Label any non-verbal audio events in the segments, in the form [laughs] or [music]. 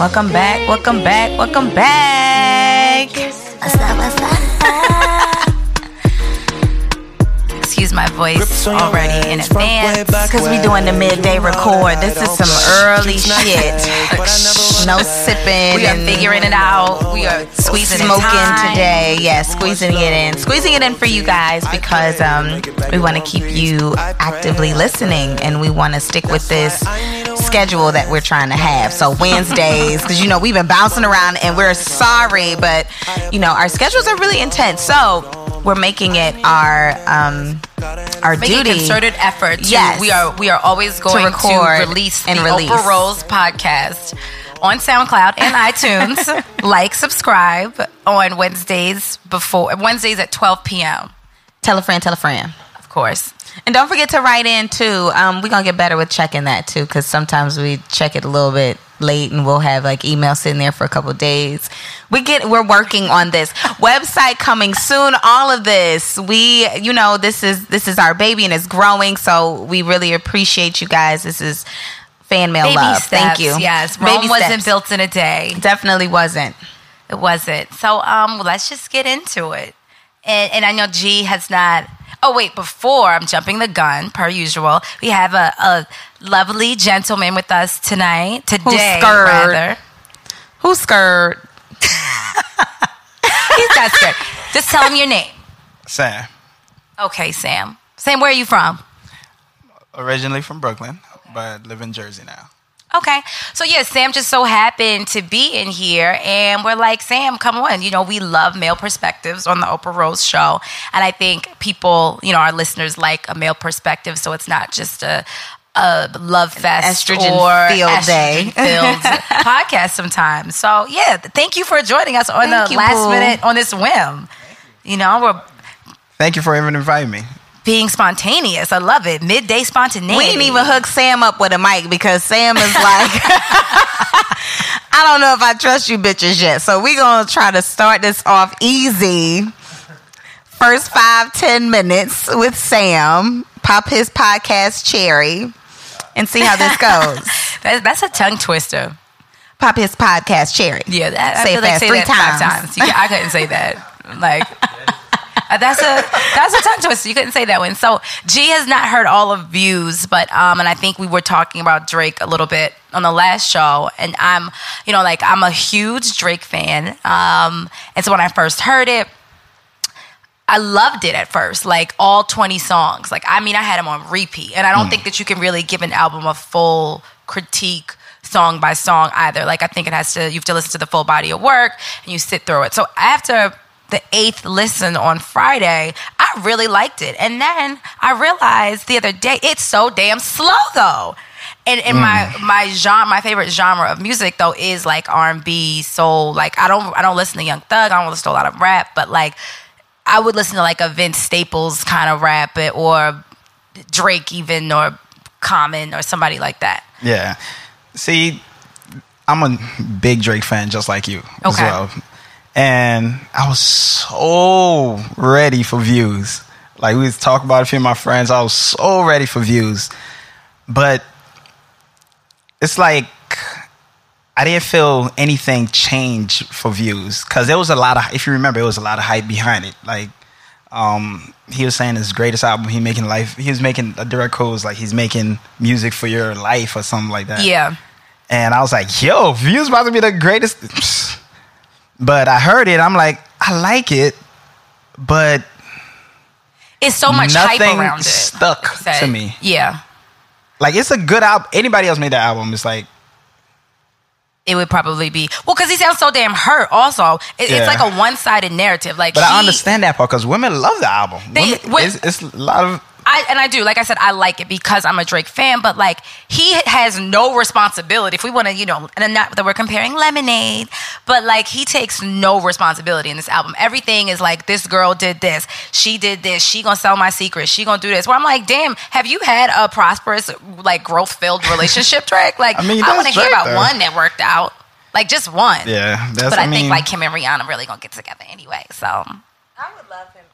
Welcome back, welcome back, welcome back. Excuse my voice already in advance because we're doing the midday record. This is some early shit. No sipping. We are figuring it out. We are squeezing smoking today. Yeah, squeezing it in, squeezing it in for you guys because um, we want to keep you actively listening and we want to stick with this schedule that we're trying to have. So Wednesdays, because you know we've been bouncing around and we're sorry, but you know our schedules are really intense. So we're making it our um, our Making duty. concerted effort. To, Yes. we are we are always going to, record release and the release. Oprah Rose podcast on SoundCloud and [laughs] iTunes. like, subscribe on Wednesdays before Wednesdays at 12 p.m. Tell a friend, tell a friend. Of course. And don't forget to write in too. Um, we're gonna get better with checking that too, because sometimes we check it a little bit late, and we'll have like email sitting there for a couple days. We get we're working on this website coming soon. All of this, we you know this is this is our baby and it's growing. So we really appreciate you guys. This is fan mail Baby love. steps. Thank you. Yes, Rome Baby wasn't steps. built in a day. Definitely wasn't. It wasn't. So um, let's just get into it. And, and I know G has not. Oh wait, before I'm jumping the gun, per usual, we have a, a lovely gentleman with us tonight. Today, scared? rather. Who's scared? [laughs] He's not scared. Just tell him your name. Sam, Okay, Sam. Sam, where are you from? originally from Brooklyn, but live in Jersey now. Okay. So yeah, Sam just so happened to be in here and we're like, Sam, come on. You know, we love male perspectives on the Oprah Rose show. And I think people, you know, our listeners like a male perspective, so it's not just a a love fest estrogen or field day. [laughs] filled [laughs] podcast sometimes. So yeah, thank you for joining us on Thank the you, last boo. minute on this whim. You know, we're Thank you for even inviting me. Being spontaneous. I love it. Midday spontaneity. We didn't even hook Sam up with a mic because Sam is [laughs] like, [laughs] I don't know if I trust you bitches yet. So we're gonna try to start this off easy. First five, ten minutes with Sam. Pop his podcast cherry and see how this goes. [laughs] That, that's a tongue twister. Pop his podcast cherry. Yeah, that, I Say feel it like say three that five times. times. Can- I couldn't say that. Like that's a that's a tongue twister. You couldn't say that one. So G has not heard all of views, but um, and I think we were talking about Drake a little bit on the last show, and I'm, you know, like I'm a huge Drake fan. Um, and so when I first heard it. I loved it at first, like all 20 songs. Like, I mean, I had them on repeat. And I don't think that you can really give an album a full critique song by song either. Like, I think it has to, you have to listen to the full body of work and you sit through it. So after the eighth listen on Friday, I really liked it. And then I realized the other day, it's so damn slow though. And, and my mm. my genre, my favorite genre of music though is like R and B, soul. Like I don't I don't listen to Young Thug. I don't listen to a lot of rap, but like I would listen to like a Vince Staples kind of rap it, or Drake even or Common or somebody like that. Yeah. See, I'm a big Drake fan, just like you as well. And I was so ready for views. Like we was talking about a few of my friends. I was so ready for views, but it's like I didn't feel anything change for views because there was a lot of. If you remember, it was a lot of hype behind it. Like um, he was saying his greatest album he making life. He was making a direct quote was like he's making music for your life or something like that. Yeah. And I was like, yo, Views about to be the greatest. [laughs] But I heard it. I'm like, I like it, but It's so much hype around it. stuck to me. Yeah. Like it's a good album. Anybody else made that album? It's like It would probably be well because he sounds so damn hurt. Also, It- Yeah. it's like a one-sided narrative. Like, But he, I understand that part because women love the album. They- Women, it's, it's a lot of I and I do. Like I said, I like it because I'm a Drake fan. But like he has no responsibility. If we want to, you know, and not that we're comparing Lemonade, but like he takes no responsibility in this album. Everything is like this girl did this, she did this, she gonna sell my secret, she gonna do this. Where I'm like, damn, have you had a prosperous, like growth filled relationship, Drake? Like I mean, I want to hear about though. one that worked out. Like just one. Yeah, that's. But I, I, mean, think like Kim and Rihanna really gonna get together anyway. So I would love him.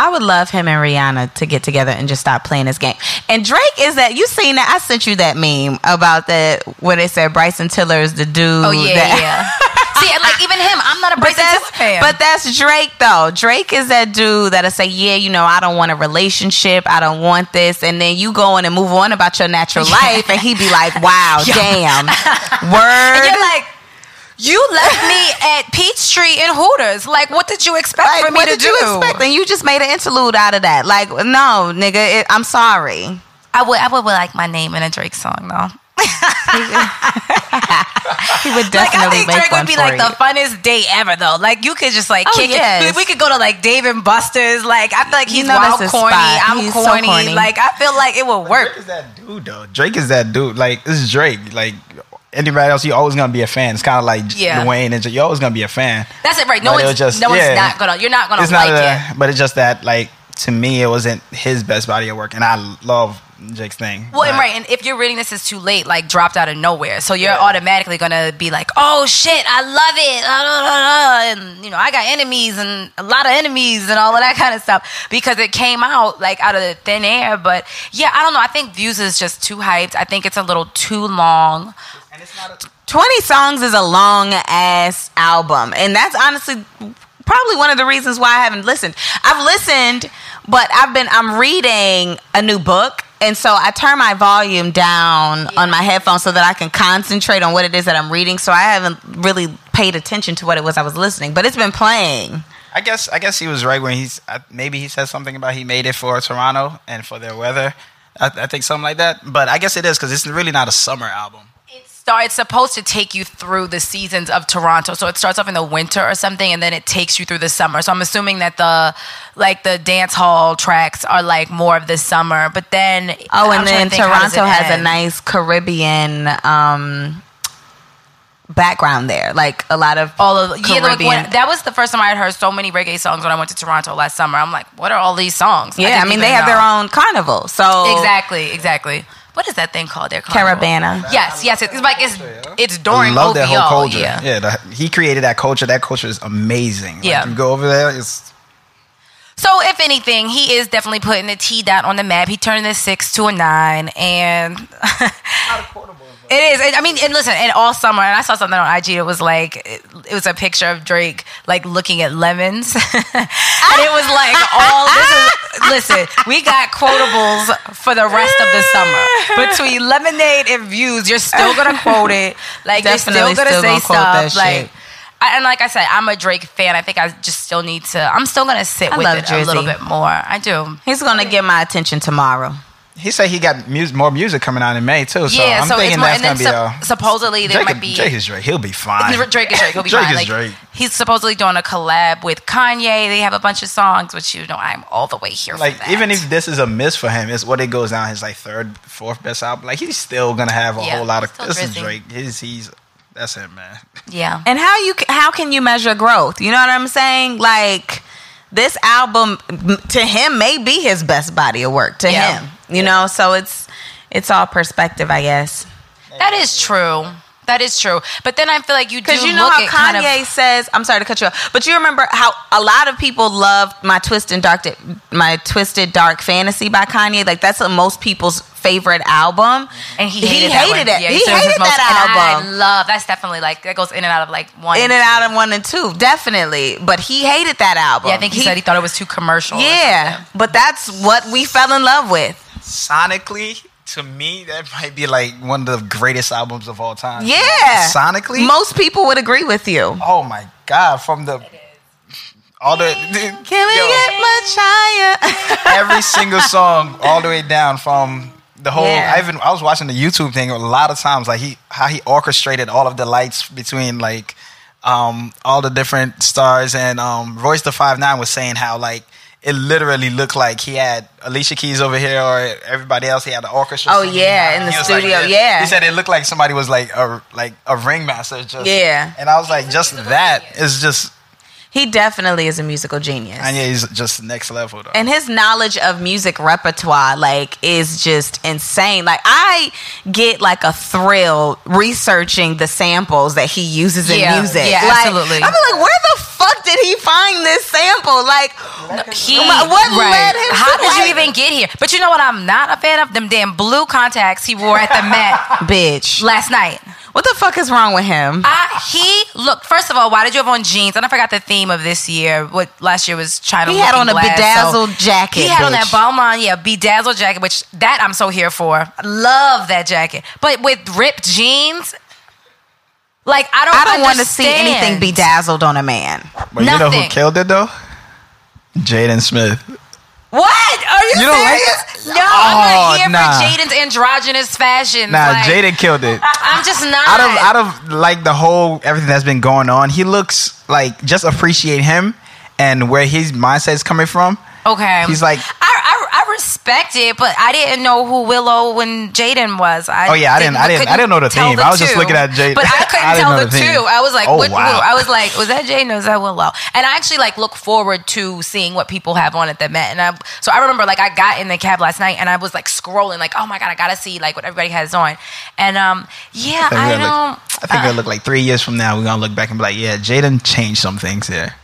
I would love him and Rihanna to get together and just stop playing this game. And Drake is that you seen that? I sent you that meme about that where they said Bryson Tiller is the dude. Oh yeah, that- yeah. See, like even him, I'm not a [laughs] Bryson Tiller fan. but that's Drake though. Drake is that dude that'll say, "Yeah, you know, I don't want a relationship. I don't want this," and then you go in and move on about your natural [laughs] life, and he be like, "Wow, damn, word." [laughs] And you're like, you left me at Peachtree and Hooters. Like, what did you expect Like, for me what to did do? you expect? And you just made an interlude out of that. Like, no, nigga, it, I'm sorry. I would, I would like my name in a Drake song though. [laughs] He would [laughs] definitely Like, I think make Drake one would be like you. the funnest day ever though. Like, you could just like Oh, kick yes. it. We could go to like Dave and Buster's. Like, I feel like You he's know wild corny. spot. I'm He's so corny. corny. Like, I feel like it would work. Drake is that dude though. Drake is that dude. Like this is Drake. Like anybody else, you're always gonna be a fan. It's kind of like Yeah. Dwayne and you're always gonna be a fan. That's it, right? No But one's just- no one's yeah. not gonna. You're not gonna it's like not it. but it's just that like to me, it wasn't his best body of work, and I love Jake's thing. Well, and right, and if you're reading this is too late, like dropped out of nowhere, so you're automatically gonna be like, "Oh shit, I love it," and you know, I got enemies and a lot of enemies and all of that [laughs] kind of stuff because it came out like out of the thin air. But yeah, I don't know. I think Views is just too hyped. I think it's a little too long. 20 songs is a long ass album. And that's honestly probably one of the reasons why I haven't listened. I've listened, but I've been I'm reading a new book. And so I turn my volume down on my headphones so that I can concentrate on what it is that I'm reading. So I haven't really paid attention to what it was I was listening, but it's been playing. I guess I guess he was right when he's uh, maybe he said something about he made it for Toronto and for their weather. I, I think something like that. But I guess it is because it's really not a summer album. Start, it's supposed to take you through the seasons of Toronto. So it starts off in the winter or something, and then it takes you through the summer. So I'm assuming that the like the dance hall tracks are like more of the summer. But then Oh, I'm and then to think, how does Toronto has a nice Caribbean um, background there. Like a lot of all of yeah. Like Caribbean. when, that was the first time I had heard so many reggae songs when I went to Toronto last summer. I'm like, what are all these songs? yeah, I, didn't mean they have their own carnival. So Exactly, exactly. What is that thing called? Their carnival? Caribana. Yes, yes. It's like it's it's I love OVO. that whole culture. Yeah. Yeah, the, he created that culture. That culture is amazing. Like, Yeah. you go over there. It's So, if anything, he is definitely putting the T dot on the map. He turned this six to a nine, and [laughs] it is. I mean, and listen, and all summer, and I saw something on IG. It was like it, it was a picture of Drake like looking at lemons, [laughs] and it was like all. This is, listen, we got quotables for the rest of the summer between lemonade and views. You're still gonna quote it, like Definitely you're still gonna still say gonna quote that stuff, like. shit. I, and like I said, I'm a Drake fan. I think I just still need to. I'm still gonna sit I with love it a little bit more. I do. He's gonna get my attention tomorrow. he said he got mus- more music coming out in May too. So yeah, I'm so it's thinking more. that's gonna be sup- a supposedly there Drake, might be. Drake is Drake. He'll be fine. [laughs] Drake is Drake. He'll be fine. Drake fine. is Like, Drake. He's supposedly doing a collab with Kanye. They have a bunch of songs, which you know I'm all the way here. Like for that. even if this is a miss for him, it's what it goes down his like third, fourth best album. Like he's still gonna have a Yeah, whole lot of. still This is Drake. He's he's that's him, man. yeah, And how you how can you measure growth? You know what I'm saying? Like this album to him may be his best body of work to Yeah. him. You know, so it's it's all perspective, I guess. that is true. That is true. But then I feel like you do Because you know look how at kind of Kanye says, "I'm sorry to cut you off," but you remember how a lot of people loved my twisted dark, my twisted dark fantasy by Kanye. Like that's what most people's favorite album, and he he hated, that hated it. Yeah, he said his hated most- that and album. I love that's definitely like that goes in and out of like one in and out of one and two, definitely. But he hated that album. Yeah, I think he, said he thought it was too commercial. Yeah, but that's what we fell in love with. Sonically, to me, that might be like one of the greatest albums of all time. Yeah, Sonically, most people would agree with you. oh my god, from the all the Can we yo, get much higher? every single song all the way down from the whole Yeah. I even I was watching the YouTube thing a lot of times like he how he orchestrated all of the lights between like um all the different stars and um Royce the Five Nine was saying how like it literally looked like he had Alicia Keys over here or everybody else. He had the orchestra. Oh yeah, in the studio. Like, yeah, he said it looked like somebody was like a like a ringmaster. Just yeah, and I was like, just that is just he definitely is a musical genius. And yeah, he's just next level though. And his knowledge of music repertoire like is just insane. Like I get like a thrill researching the samples that he uses in yeah, music. Yeah, like, absolutely. I'm like, where the fuck did he find this sample? Like he what right. led him How to did like, you even get here? But you know what I'm not a fan of? Them damn blue contacts he wore at the Met [laughs] bitch last night. What the fuck is wrong with him? I, he look. First of all, why did you have on jeans? And I forgot the theme of this year. What last year was China. He had on a glass, bedazzled so jacket. He had bitch. on that Balmain, yeah, bedazzled jacket, which that I'm so here for. Love that jacket, but with ripped jeans. Like I don't. I don't want to see anything bedazzled on a man. But you know who killed it though? Jaden Smith. What are you? You don't like serious? it? No, I'm Oh, not here nah. for Jaden's androgynous fashion. Nah, like, Jaden killed it. I'm just not. out of out of like the whole everything that's been going on, he looks like just appreciate him and where his mindset is coming from. okay, He's like, I respect it, but I didn't know who Willow and Jaden was. I Oh, yeah, I didn't- I didn't- I didn't know the theme. I was just looking at Jaden. but I [laughs] couldn't I tell the, the two. I was like, Oh, what, wow. I was like, was that Jaden or was that Willow? And I actually like look forward to seeing what people have on at the Met. And I, so I remember like I got in the cab last night and I was like scrolling, like, oh my god, I gotta see like what everybody has on. And um, yeah, I think, I, don't. look, I think we'll look like three years from now. We're gonna look back and be like, yeah, Jaden changed some things here.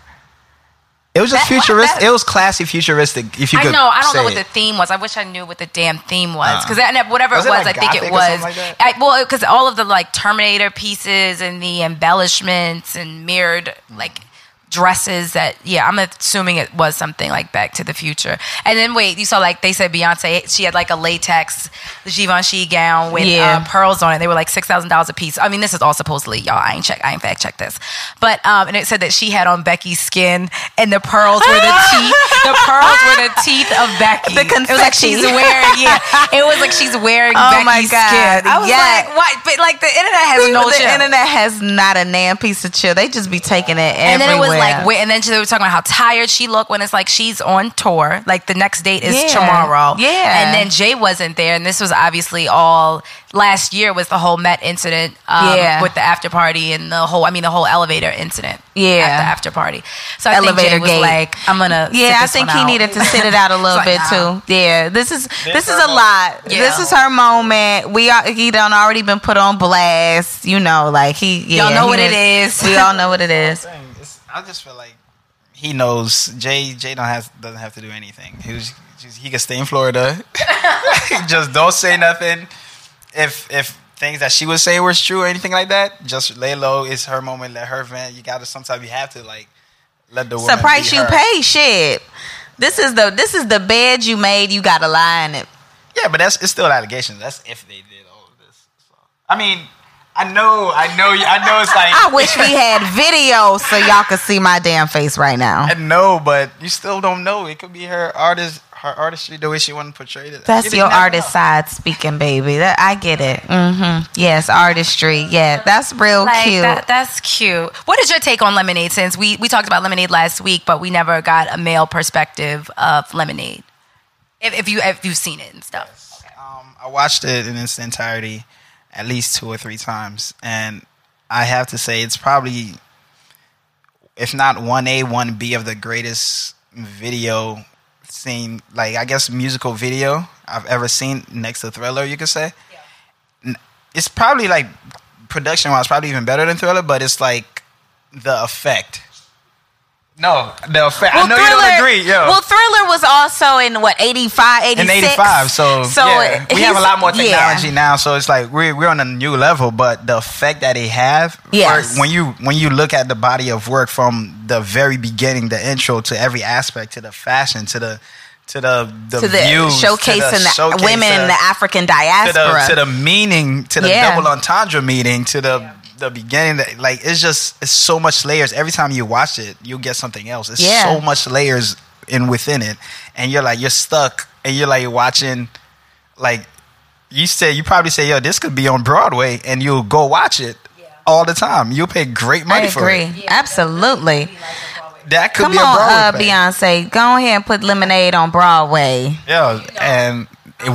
It was just That- futuristic. that- it was classy, futuristic. If you could I know. I don't know what the theme was. I wish I knew what the damn theme was Uh. because whatever Was it was, like I think it was. like? I, well, because all of the like Terminator pieces and the embellishments and mirrored like dresses that yeah i'm assuming it was something like back to the future and then wait you saw like they said beyonce she had like a latex givenchy gown with Yeah. uh, pearls on it they were like $6000 a piece i mean this is all supposedly y'all i ain't check i ain't fact check this but um and it said that she had on becky's skin and the pearls were the [laughs] teeth the pearls were the teeth of becky The it was like she's wearing yeah it was like she's wearing [laughs] Oh my God, skin i was yeah. like what but like the internet has [laughs] no the chill. internet has not a damn piece of chill. They just be taking it everywhere. And then it was like, wait, and then they were talking about how tired she looked when it's like she's on tour. Like the next date is Yeah. tomorrow. Yeah. And then Jay wasn't there, and this was obviously all last year was the whole Met incident. Um, Yeah. With the after party and the whole, I mean, the whole elevator incident. Yeah. At the after party. So I Elevator think Jay was gate. like, I'm gonna. sit Yeah, I think he out. needed to [laughs] sit it out a little It's bit nah. too. Yeah, this is this is her a lot. Yeah. This is her moment. We are he done already been put on blast. You know, like he. Yeah, Y'all know he what it is. We all know what it is. [laughs] I just feel like he knows Jay. Jay don't has doesn't have to do anything. He was just, he can stay in Florida. [laughs] [laughs] just don't say nothing. If if things that she would say was true or anything like that, just lay low. It's her moment. Let her vent. You got to sometimes you have to like let the It's woman the price you her. pay. Shit. This is the this is the bed you made. You got to lie in it. Yeah, but that's it's still allegations. That's if they did all of this. So. I mean, I know, I know, I know. It's like [laughs] I wish we had video so y'all could see my damn face right now. I know, but you still don't know. It could be her artist, her artistry, the way she want to portray it. That's You your artist know. side speaking, baby. That I get it. Mm-hmm. Yes, artistry. Yeah, that's real Like cute. that, that's cute. What is your take on Lemonade? Since we we talked about Lemonade last week, but we never got a male perspective of Lemonade. If, if you if you've seen it and stuff. Um, I watched it in its entirety at least two or three times, and I have to say it's probably, if not one A, one B of the greatest video scene, like I guess musical video I've ever seen next to Thriller. You could say. N- It's probably like production wise, probably even better than Thriller, but it's like the effect. No, the effect. I know you don't agree. Yeah. Well, Thriller was also in what 85, 86? in 85 so, yeah, we have a lot more yeah. technology now so it's like we're, we're on a new level but the effect that they have Yes. when you when you look at the body of work from the very beginning the intro to every aspect to the fashion to the to the the, to the views, showcasing to the showcase, women to in the African to diaspora. the, to the meaning to the Yeah. double entendre meaning to the the beginning that like it's just it's so much layers every time you watch it you'll get something else it's Yeah. so much layers in within it and you're like you're stuck and you're like watching like you say you probably say yo this could be on broadway and you'll go watch it all the time you'll pay great money I for agree. it Absolutely. that could Come be a on, Broadway uh. Beyonce. Go ahead and put Lemonade on Broadway. Yeah, and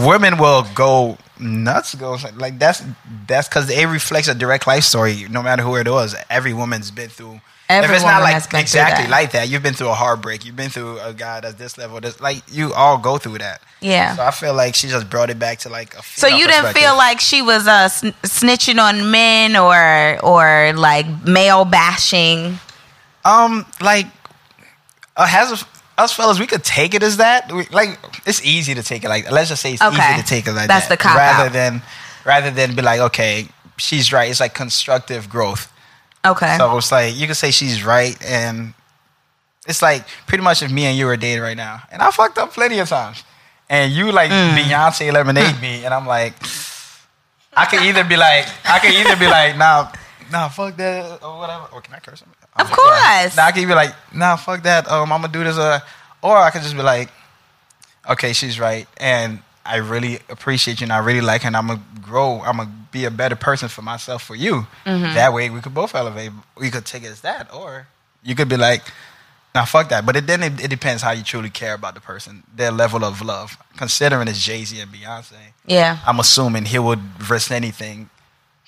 women will go nuts. Go like that's that's because it reflects a direct life story. No matter who it was, every woman's been through. Every if it's woman not like has been through exactly that. like that, you've been through a heartbreak. You've been through a guy that's this level. This like you all go through that. Yeah. So I feel like she just brought it back to like a. So you didn't feel like she was uh, sn- snitching on men or or like male bashing. Um, like, uh, has us fellas, we could take it as that. We, like, it's easy to take it like. Let's just say it's Okay. easy to take it like That's that. the cop rather out. than rather than be like, okay, she's right. It's like constructive growth. Okay. So it's like you could say she's right, and it's like pretty much if me and you were dating right now, and I fucked up plenty of times, and you like Mm. Beyonce lemonade [laughs] me, and I'm like, I could either be like, I could either be like, nah, nah, fuck that, or whatever. Or can I curse? Of course. Nah, I could be like, nah, fuck that. Um, I'm gonna do this. Uh, or I could just be like, okay, she's right, and I really appreciate you, and I really like her, and I'm gonna grow. I'm gonna be a better person for myself for you. Mm-hmm. That way, we could both elevate. We could take it as that, or you could be like, nah, fuck that. But it, then it, it depends how you truly care about the person, their level of love. Considering it's Jay Z and Beyonce, yeah. I'm assuming he would risk anything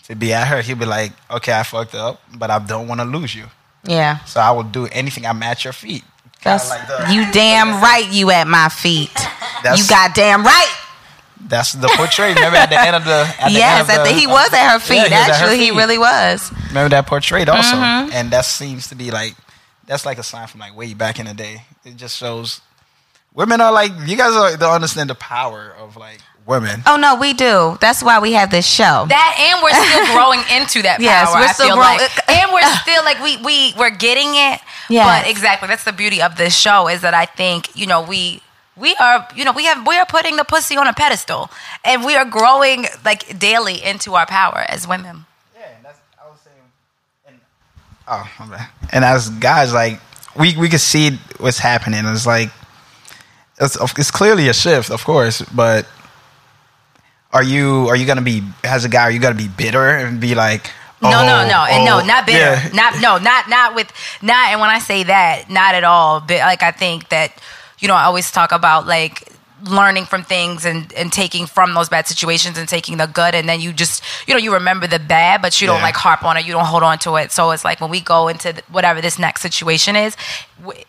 to be at her. He'd be like, okay, I fucked up, but I don't want to lose you. Yeah. So I will do anything. I'm at your feet. That's like the- you damn right you at my feet. That's- you got damn right. That's the portrait. Remember at the end of the at the yes, end of at the, he was at her feet. Yeah, he her Actually, he feet. really was. Remember that portrait also, Mm-hmm. and that seems to be like that's like a sign from like way back in the day. It just shows women are like you guys are, don't understand the power of like women. Oh no, we do. That's why we have this show. That and we're still [laughs] growing into that power. Yes, we're I still feel growing- like, [laughs] and we're still like we we we're getting it. Yeah, But exactly, that's the beauty of this show is that I think you know we we are you know we have we are putting the pussy on a pedestal and we are growing like daily into our power as women. Yeah, and that's I was saying. And, oh, my bad. And as guys, like we we can see what's happening. It's like it's it's clearly a shift, of course, but are you are you gonna be as a guy? Are you gonna be bitter and be like? No, no, oh, no, and no, oh, not bitter. yeah. Not no, not not with not. And when I say that, not at all. But like I think that you know, I always talk about like learning from things and and taking from those bad situations and taking the good, and then you just you know you remember the bad, but you don't like harp on it. You don't hold on to it. So it's like when we go into whatever this next situation is,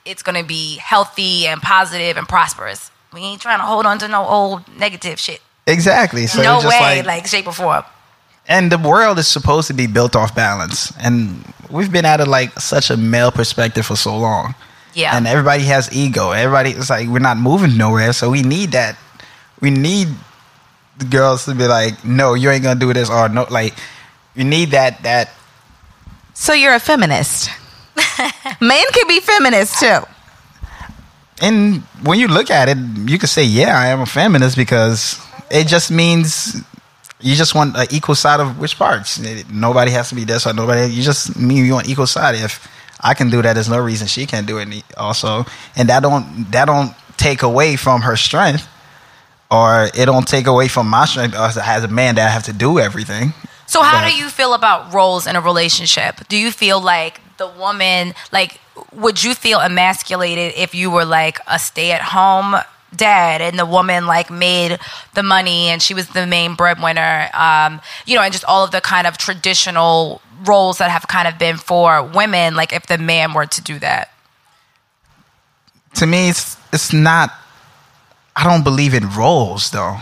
it's gonna be healthy and positive and prosperous. We ain't trying to hold on to no old negative shit. Exactly. So no just way, like, like shape or form. and the world is supposed to be built off balance, and we've been out of like such a male perspective for so long. Yeah. and everybody has ego. Everybody, it's like we're not moving nowhere, so we need that. We need the girls to be like, "No, you ain't gonna do this," or "No," like you need that. That So you're a feminist. [laughs] Men can be feminists too. and when you look at it, you can say, "Yeah, I am a feminist," because it just means you just want an equal side of which parts. Nobody has to be this or nobody. You just mean you want equal side. If I can do that, there's no reason she can't do it also, and that don't that don't take away from her strength, or it don't take away from my strength as a, as a man that I have to do everything. So how But- do you feel about roles in a relationship? Do you feel like the woman like would you feel emasculated if you were like a stay-at-home dad and the woman like made the money and she was the main breadwinner um you know and just all of the kind of traditional roles that have kind of been for women like if the man were to do that to me it's it's not I don't believe in roles though.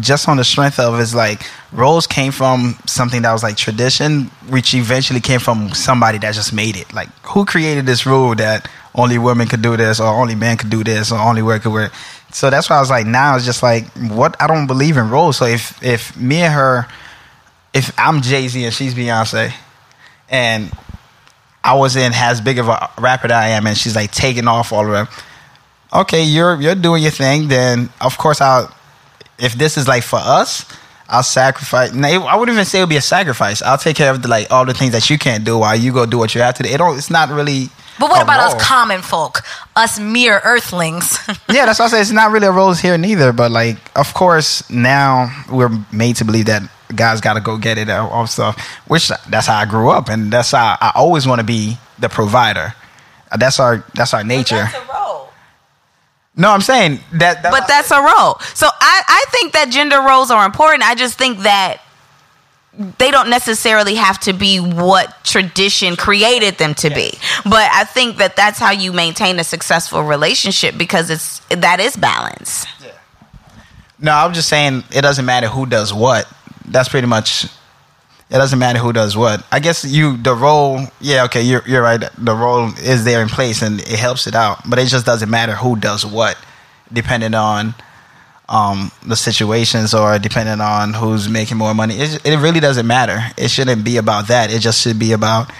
Just on the strength of it's like roles came from something that was like tradition, which eventually came from somebody that just made it. Like who created this rule that only women could do this or only men could do this or only work could work. So that's why I was like now it's just like what I don't believe in roles. So if if me and her if I'm Jay Z and she's Beyonce and I was in as big of a rapper that I am, and she's like taking off all of them. Okay, you're you're doing your thing. Then of course I'll. If this is like for us, I'll sacrifice. No, I wouldn't even say it would be a sacrifice. I'll take care of the, like all the things that you can't do while you go do what you have to do. It don't. It's not really. But what a about role. us common folk us mere earthlings [laughs] yeah, that's what I say. It's not really a role here neither. But like, of course, now we're made to believe that guys got to go get it all all stuff. Which that's how I grew up, and that's how I always want to be the provider. Uh, that's our that's our nature. A role. No, I'm saying that. That's but that's a role. So I I think that gender roles are important. I just think that they don't necessarily have to be what tradition created them to be. But i think that that's how you maintain a successful relationship because it's that is balance. Yeah. no i'm just saying it doesn't matter who does what. That's pretty much it doesn't matter who does what. I guess you the role yeah okay you're, you're right. The role is there in place and it helps it out but it just doesn't matter who does what depending on um, the situations or depending on who's making more money. It, it really doesn't matter. It shouldn't be about that. It just should be about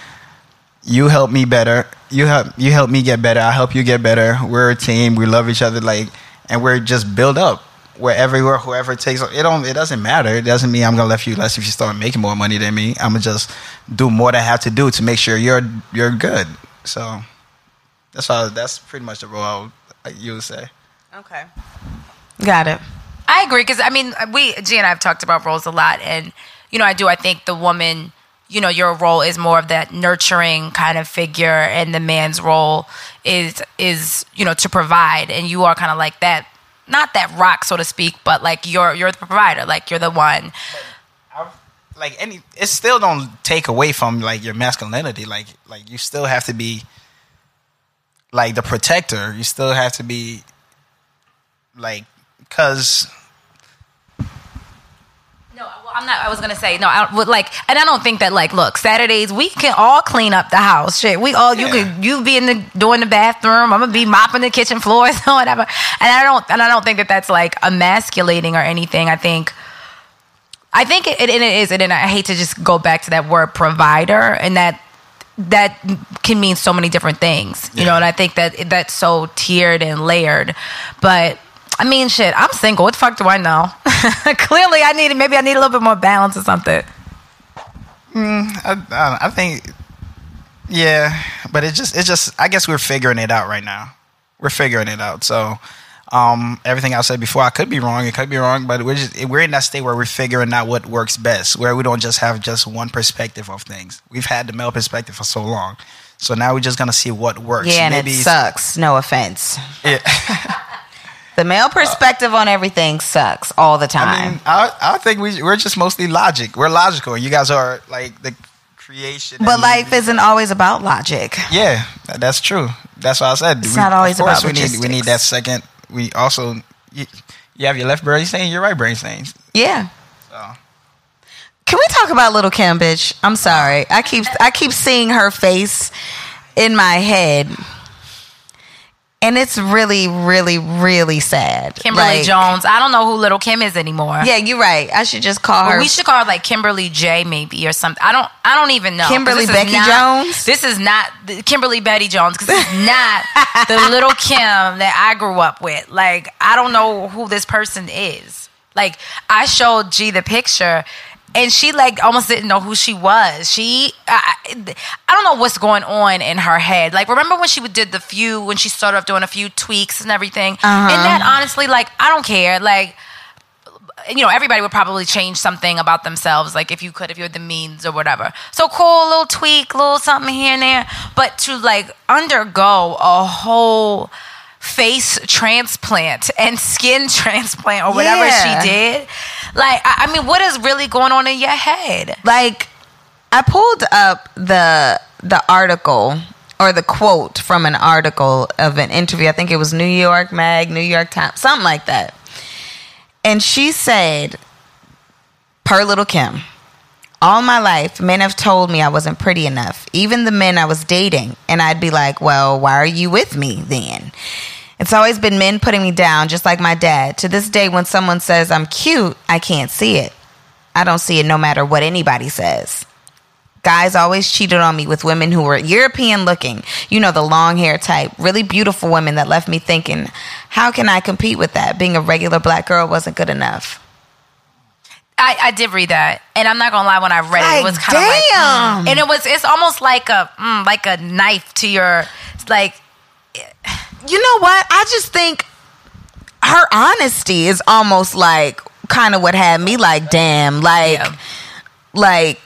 you help me better. You help you help me get better. I help you get better. We're a team. We love each other. Like, and we're just build up wherever whoever takes it don't it doesn't matter. It doesn't mean I'm gonna left you less if you start making more money than me. I'm gonna just do more than I have to do to make sure you're you're good. So that's all. That's pretty much the role you would say. Okay. Got it. I agree because I mean, we G and I have talked about roles a lot, and you know, I do. I think the woman, you know, your role is more of that nurturing kind of figure, and the man's role is is you know to provide, and you are kind of like that, not that rock, so to speak, but like you're you're the provider, like you're the one. Like any, it still don't take away from like your masculinity. Like like you still have to be like the protector. You still have to be like because no, well, I'm not. I was gonna say no. I would like, and I don't think that like. Look, Saturdays we can all clean up the house. Shit, we all yeah. you could you be in the doing the bathroom. I'm gonna be mopping the kitchen floors [laughs] or whatever. And I don't and I don't think that that's like emasculating or anything. I think. I think it, it, it is, and I hate to just go back to that word provider, and that that can mean so many different things, you yeah. know. And I think that that's so tiered and layered, but I mean, shit, I'm single. What the fuck do I know? [laughs] Clearly, I need maybe I need a little bit more balance or something. Mm, I, I think, yeah, but it just it just I guess we're figuring it out right now. We're figuring it out. So um, everything I said before, I could be wrong. It could be wrong, but we're just we're in that state where we're figuring out what works best, where we don't just have just one perspective of things. We've had the male perspective for so long, so now we're just gonna see what works. Yeah, and Maybe it sucks. No offense. Yeah. [laughs] The male perspective on everything sucks all the time. I mean, I, I think we, we're just mostly logic. We're logical. You guys are like the creation. But life isn't always about logic. Yeah, that's true. That's what I said. It's we, not always of course about we need we need that second. We also you, you have your left brain saying your right brain saying. Yeah. So. Can we talk about little Kim, bitch? I'm sorry. I keep I keep seeing her face in my head and it's really, really, really sad. Kimberly like, Jones. I don't know who Little Kim is anymore. Yeah, you're right. I should just call her. we should call her like Kimberly J, maybe or something. I don't. I don't even know. Kimberly Becky not, Jones. This is not Kimberly Betty Jones because is [laughs] not the Little Kim that I grew up with. Like I don't know who this person is. Like I showed G the picture and she like almost didn't know who she was. She, I, I don't know what's going on in her head. Like, remember when she did the few when she started off doing a few tweaks and everything? Uh-huh. And that honestly, like, I don't care. Like, you know, everybody would probably change something about themselves, like if you could, if you had the means or whatever. So cool, little tweak, little something here and there. But to like undergo a whole face transplant and skin [laughs] transplant or whatever yeah. she did. Like, I, I mean, what is really going on in your head? Like, I pulled up the the article or the quote from an article of an interview. I think it was New York Mag, New York Times, something like that. And she said, per Little Kim, all my life, men have told me I wasn't pretty enough, even the men I was dating. And I'd be like, well, why are you with me then? It's always been men putting me down, just like my dad. To this day, when someone says I'm cute, I can't see it. I don't see it no matter what anybody says. Guys always cheated on me with women who were European looking, you know, the long hair type, really beautiful women that left me thinking, how can I compete with that? Being a regular black girl wasn't good enough. I, I did read that, and I'm not gonna lie. When I read it, it was kind of like, mm. and it was. It's almost like a mm, like a knife to your like you know what? I just think her honesty is almost like kind of what had me like, damn, like, yeah. like,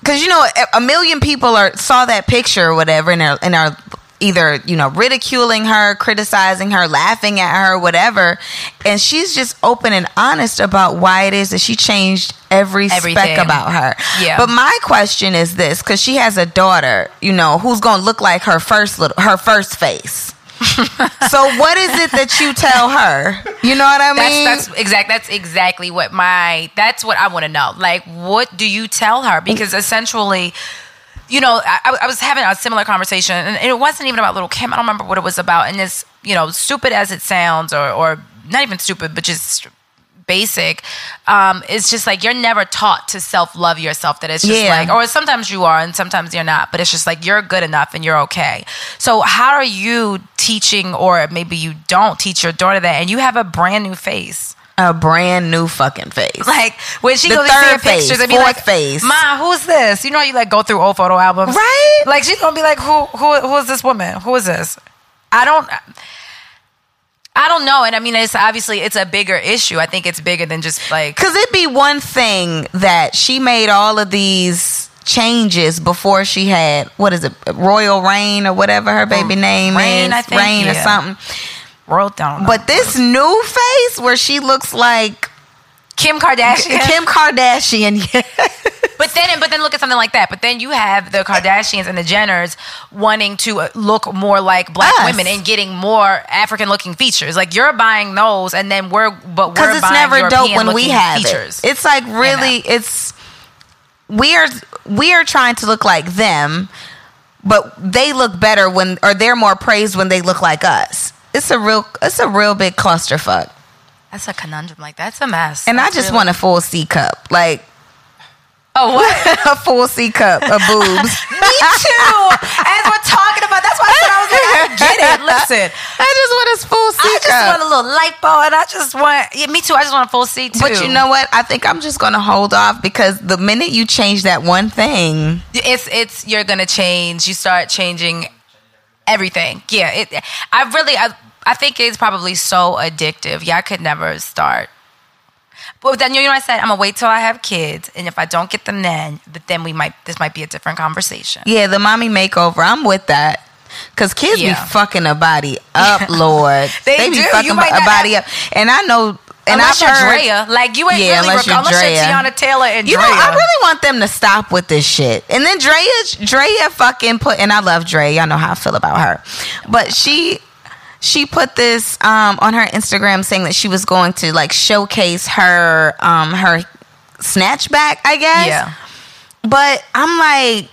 because you know, a million people are saw that picture or whatever, and are and are either you know ridiculing her criticizing her laughing at her whatever and she's just open and honest about why it is that she changed every Everything. speck about her Yeah. but my question is this because she has a daughter you know who's gonna look like her first little her first face [laughs] so what is it that you tell her you know what i mean That's that's exact. That's exactly what my. That's what I want to know. Like, what do you tell her? Because essentially, you know, I, I was having a similar conversation, and it wasn't even about little Kim. I don't remember what it was about. And this, you know, stupid as it sounds, or or not even stupid, but just basic um it's just like you're never taught to self-love yourself that it's just Yeah. like or sometimes you are and sometimes you're not but it's just like you're good enough and you're okay so how are you teaching or maybe you don't teach your daughter that and you have a brand new face a brand new fucking face like when she The goes to see her pictures and be like, face. "Ma, who's this?" You know, you like go through old photo albums, Right. Like she's gonna be like, "Who, who, who is this woman? Who is this?" I don't, I don't know. And I mean, it's obviously it's a bigger issue. I think it's bigger than just like Because it'd be one thing that she made all of these changes before she had, what is it, Royal Reign or whatever her baby mm, name Reign, is. I think, Reign or something. world down. But this new face where she looks like Kim Kardashian, Kim Kardashian. [laughs] Yeah. But then, but then look at something like that. But then you have the Kardashians and the Jenners wanting to look more like black Us. women and getting more African-looking features. Like you're buying those, and then we're but we're Because it's buying never dope when we have features. it. It's like really, it's we are we are trying to look like them, but they look better when or they're more praised when they look like us. It's a real it's a real big clusterfuck. That's a conundrum. Like that's a mess. And I just really- want a full C cup. Like Oh what? [laughs] a full C cup of [laughs] boobs. Me too. As we're talking about, that's why I said I was like, I get it. Listen, I just want a full C I just want a little lipo, and I just want. Yeah, me too. I just want a full C too. but you know what? I think I'm just gonna hold off because the minute you change that one thing, it's it's you're gonna change. You start changing everything. Yeah, it. I really, I, I think it's probably so addictive. Yeah, I could never start. But then you know what I said? I'm gonna wait till I have kids, and if I don't get them then, but then we might. This might be a different conversation. yeah, the mommy makeover. I'm with that. Cause kids Yeah. be fucking a body up, [laughs] Lord. They be do. fucking a body up, and I know. And unless I've heard, Draya, like you ain't Yeah, really unless rec- you're unless you're Teyana Taylor and You know, I really want them to stop with this shit. And then Draya, Draya fucking put, and I love Draya. Y'all know how I feel about her, but she, she put this um, on her Instagram saying that she was going to like showcase her, um, her snatchback, I guess. yeah. But I'm like,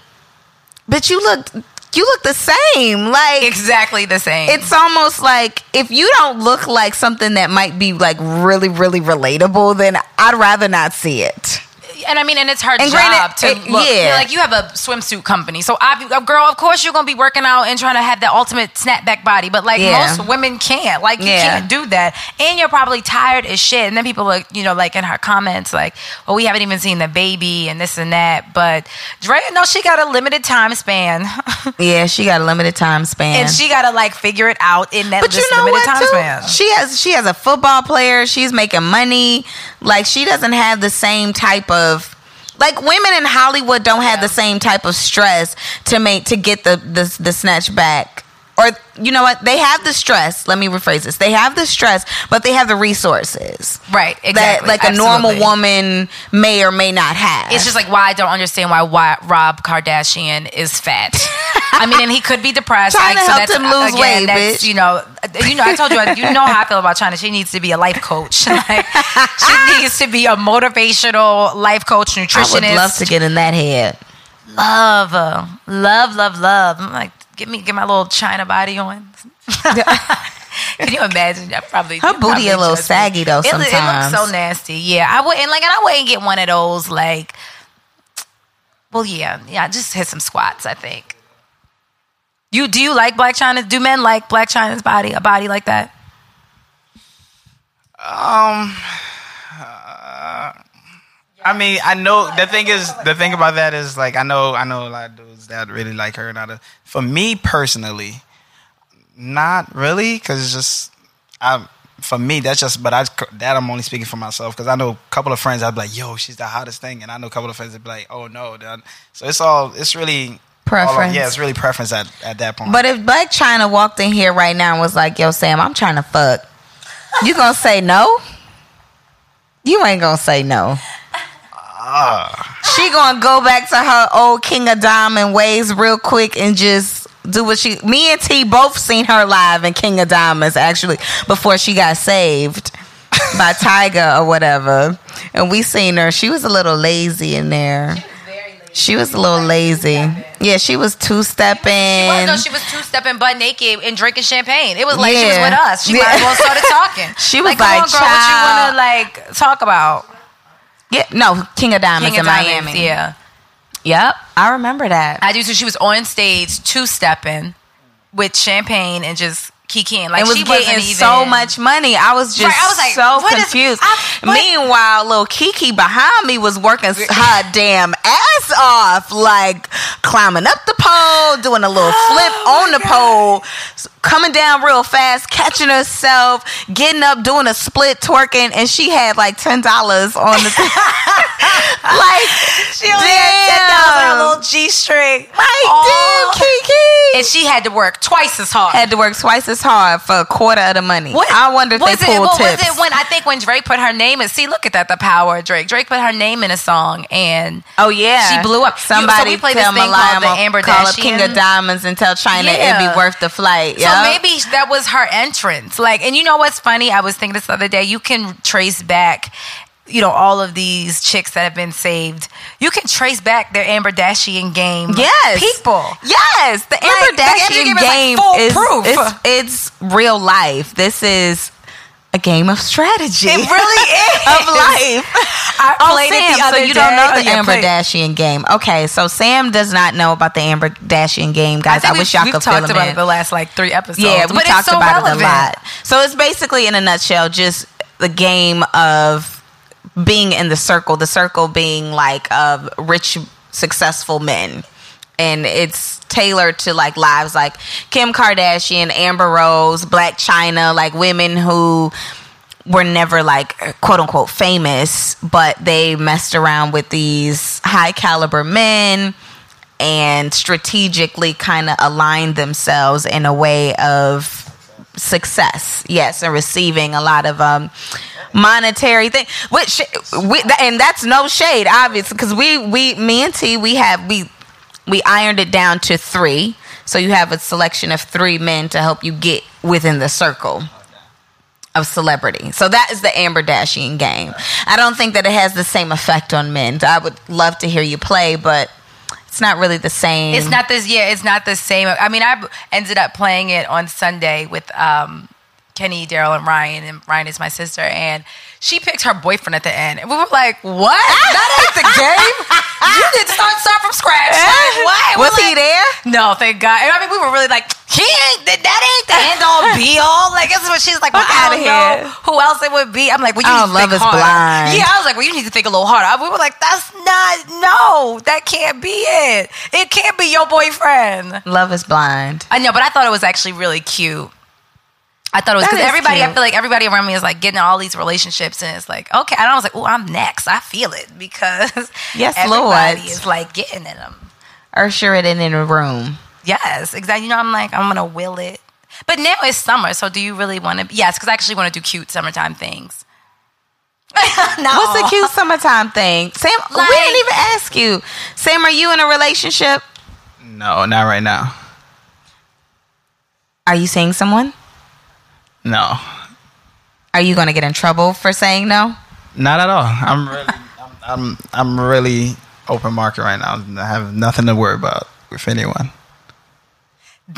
but you look, you look the same. Like exactly the same. it's almost like if you don't look like something that might be like really, really relatable, then I'd rather not see it. And I mean, and it's her And job granted, to it- look. yeah. you know, like you have a swimsuit company, so I, a girl, of course, you're gonna be working out and trying to have the ultimate snapback body. But like Yeah. most women can't. Like you Yeah. can't do that, and you're probably tired as shit. And then people look, you know, like in her comments, like, "Well, we haven't even seen the baby and this and that." But Draya, no, she got a limited time span, [laughs] Yeah, she got a limited time span. and she got to like figure it out in that but you know limited what? time Too? span. She has she has a football player. She's making money. Like she doesn't have the same type of like women in Hollywood don't have the same type of stress to make to get the the, the snatch back. Or you know what? They have the stress. Let me rephrase this. They have the stress, but they have the resources Right, exactly. that like a normal woman may or may not have. It's just like why I don't understand why, why Rob Kardashian is fat. [laughs] I mean, and he could be depressed. Trying like, to so help that's, him lose again, weight, that's, bitch. You know, you know. I told you, you know how I feel about Chyna. She needs to be a life coach. [laughs] like, she [laughs] needs to be a motivational life coach, I nutritionist. would love to get in that head. love, love, love, love. I'm like, get me, get my little Chyna body on. [laughs] Can you imagine? I probably Her it probably booty a little interests me. saggy, though, It, it looks so nasty. Yeah, I wouldn't like, and I wouldn't get one of those like. Well, yeah, yeah. Just hit some squats. I think. You do you like Blac Chyna? Do men like Blac Chyna's body? A body like that? Um, I mean, I know the thing is the thing about that is like I know I know a lot of dudes that really like her. Or not a, for me personally, not really, because it's just I. For me, that's just, but I that I'm only speaking for myself because I know a couple of friends. I'd be like, "Yo, she's the hottest thing," and I know a couple of friends that be like, "Oh no." So it's all it's really preference. yeah, it's really preference at, at that point. But if Blac Chyna walked in here right now and was like, "Yo, Sam, I'm trying to fuck," you gonna say no? You ain't gonna say no. Ah. She gonna go back to her old King of Diamond ways real quick and just do what she. Me and T both seen her live in King of Diamonds actually before she got saved by [laughs] Tyga or whatever, and we seen her. She was a little lazy in there. She was a little lazy. Yeah, she was two stepping. Well, no, she was two stepping butt naked and drinking champagne. It was like she was with us. She Yeah. might as well started talking. [laughs] She was like, come like, on, girl, what you want to like talk about? Yeah, no, King of Diamonds King of in Diamonds, Miami. Yeah, Yep, I remember that. I do. So she was on stage two stepping with champagne and just kikiing. Like and was she wasn't getting even so much money. I was just Right, I was like, so what is- confused. I- what- Meanwhile, little Kiki behind me was working her damn ass off, like climbing up the pole, doing a little [gasps] flip oh on the pole, coming down real fast, catching herself, getting up, doing a split, twerking, and she had like ten dollars on the. [laughs] like She only had ten dollars on her little G string. Like, Oh. damn, Kiki. and she had to work twice as hard. had to work twice as hard for a quarter of the money. What- I wonder if was they it, pulled what tips. Was it when I think when Drake put her name in? See, look at that, the power of Drake. Drake put her name in a song, and Oh yeah, She blew up. You- so Somebody we tell this thing Malaya called the Amber call up King of Diamonds and tell Chyna it'd be worth the flight. so maybe that was her entrance. Like, and you know what's funny? I was thinking this the other day. You can trace back. You know all of these chicks that have been saved. You can trace back their Amber Dashian game. Yes. people. Yes, the Amber Like, Dashian game is, like, is proof. It's, it's real life. This is a game of strategy. It really [laughs] is of life. I Oh, played Sam, it the other so you day. don't know Oh, the yeah, Amber. Dashian game. Okay, so Sam does not know about the Amber Dashian game, guys. I, think wish y'all could fill him about it the last like three episodes. Yeah, we but talked it's so about relevant. it a lot. So it's basically, in a nutshell, just the game of being in the circle. The circle being like of rich, successful men, and it's tailored to like lives like Kim Kardashian, Amber Rose, Blac Chyna, like women who were never like quote unquote famous, but they messed around with these high caliber men and strategically kind of aligned themselves in a way of success. Yes, and receiving a lot of um monetary thing which we, and that's no shade obviously because we we me and t we have we we ironed it down to three so you have a selection of three men to help you get within the circle of celebrity. So that is the Amber Dashian game. I don't think that it has the same effect on men. I would love to hear you play, but it's not really the same. It's not this. Yeah, it's not the same. I mean, I ended up playing it on Sunday with um, Kenny, Daryl, and Ryan. And Ryan is my sister, and she picked her boyfriend at the end, and we were like, "What? that ain't the game. You did start start from scratch. Like, eh? what? Was We're he like, there? No, thank God. And I mean, we were really like, he ain't that. Ain't the end all be all. Like this is what she's like. Well, don't know here. who else it would be. I'm like, well, you Oh, need to Love think is harder. Blind. Yeah, I was like, well, you need to think a little harder. We were like, that's not. No, that can't be it. It can't be your boyfriend. Love is blind. I know, but I thought it was actually really cute. I thought it was because is everybody, I feel like everybody around me is like getting all these relationships, and it's like, okay. And I was like, oh, I'm next. I feel it [laughs] because Yes, everybody Lord. is like getting in them. Usher it in in a room. Yes, exactly. You know, I'm like, I'm gonna will it. But now it's summer, so do you really want to? Yes, because I actually want to do cute summertime things. [laughs] no. What's the cute summertime thing? Sam, we didn't even ask you. Sam, are you in a relationship? no, not right now. Are you seeing someone? No, Are you going to get in trouble for saying no? not at all. I'm really, I'm, I'm, I'm really open market right now. I have nothing to worry about with anyone.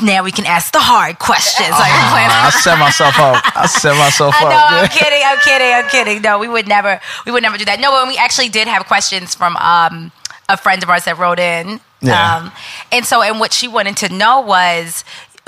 Now we can ask the hard questions. Like, I'm set myself up. I set myself [laughs] I up. know. I'm kidding. I'm kidding. I'm kidding. No, we would never. We would never do that. No, but we actually did have questions from um, a friend of ours that wrote in. Yeah. Um, and so, and what she wanted to know was,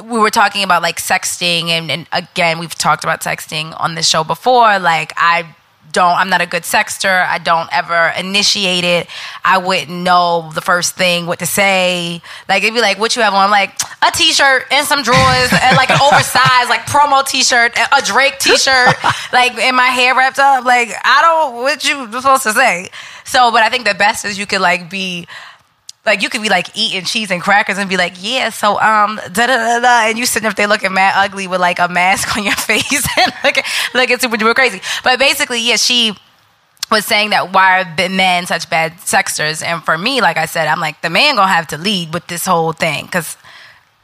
we were talking about like sexting, and, and again, we've talked about sexting on the show before. Like, I don't. I'm not a good sexter. I don't ever initiate it. I wouldn't know the first thing what to say. Like, it'd be like, "What you have on?" I'm like, a t-shirt and some drawers and like an oversized like promo t-shirt, a Drake t-shirt, [laughs] like and my hair wrapped up. Like, I don't. What you supposed to say? So, but I think the best is you could like be like you could be like eating cheese and crackers and be like, yeah, so um, da da da da, and you sitting up there looking mad ugly with like a mask [laughs] on your face and looking looking super duper crazy. But basically, yeah, she was saying that why are men such bad sexers? And for me, like I said, I'm like the man gonna have to lead with this whole thing because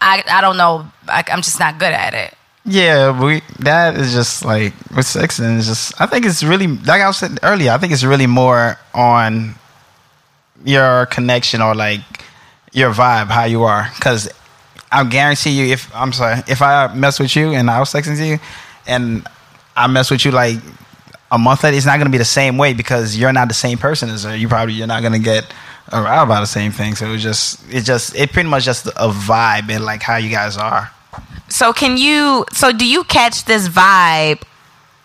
I I don't know, I, I'm just not good at it. Yeah, we that is just like with sexting. It's just I think it's really like I was saying earlier. I think it's really more on your connection or like your vibe, how you are. Because I guarantee you, if I'm sorry, if I mess with you and I was sexting to you, and I mess with you like a month later, it's not gonna be the same way because you're not the same person as her. You probably you're not gonna get around about the same thing. So it just it just it pretty much just a vibe and like how you guys are. So can you? So do you catch this vibe,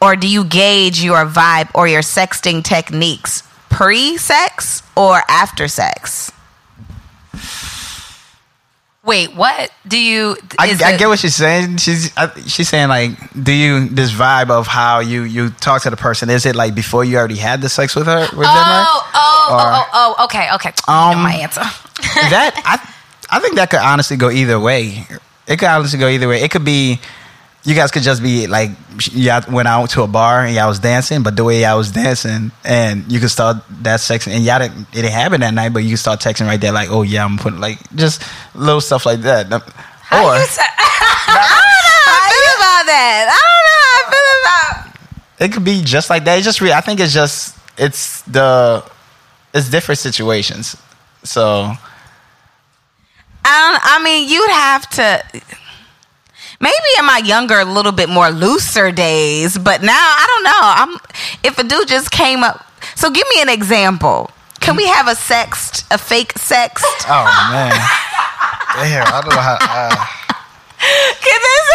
or do you gauge your vibe or your sexting techniques pre-sex or after sex? Wait, what do you? I, is I it- get what she's saying. She's I, she's saying like, do you this vibe of how you you talk to the person? Is it like before you already had the sex with her with them? Right? Oh, oh, Or- oh, oh, oh, okay, okay. Um, You know my answer. that [laughs] I I think that could honestly go either way. It could honestly go either way. It could be you guys could just be like y'all went out to a bar and y'all was dancing, but the way y'all was dancing and you could start that sex and y'all didn't, it didn't happen that night, but you could start texting right there like, oh yeah, I'm putting like just little stuff like that. Or t- [laughs] I don't know how I feel about that. I don't know how I feel about. it could be just like that. It's just re- I think it's just it's the it's different situations. So I, don't, I mean, you'd have to. Maybe in my younger, a little bit more looser days, but now I don't know. I'm if a dude just came up. So give me an example. Can we have a sext, a fake sext? oh man, damn, I don't know how. Uh, Can this?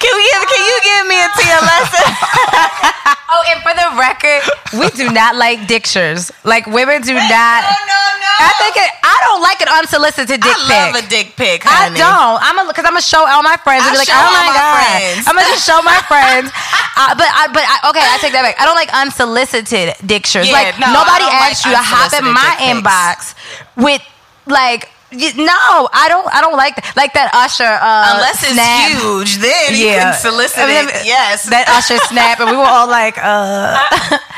Can we? Give, can you give me a Tia lesson? [laughs] Oh, and for the record, we do not like dictures. Like women do not. no, no. no. I think it, I don't like an unsolicited dick I love pic. a dick pic, I don't. I'm a because I'm gonna show all my friends and I be like, show oh all my, my god. friends. I'm gonna just show my [laughs] friends. Uh, but I, but I, okay, I take that back. I don't like unsolicited dictures. Yeah, like no, nobody asked like you to hop in my inbox with like. Y- No, I don't. I don't like that. Like that Usher. Uh, Unless it's snap. huge, then you Yeah. can solicit I mean, it. Yes. that Usher [laughs] snap, and we were all like, uh. [laughs]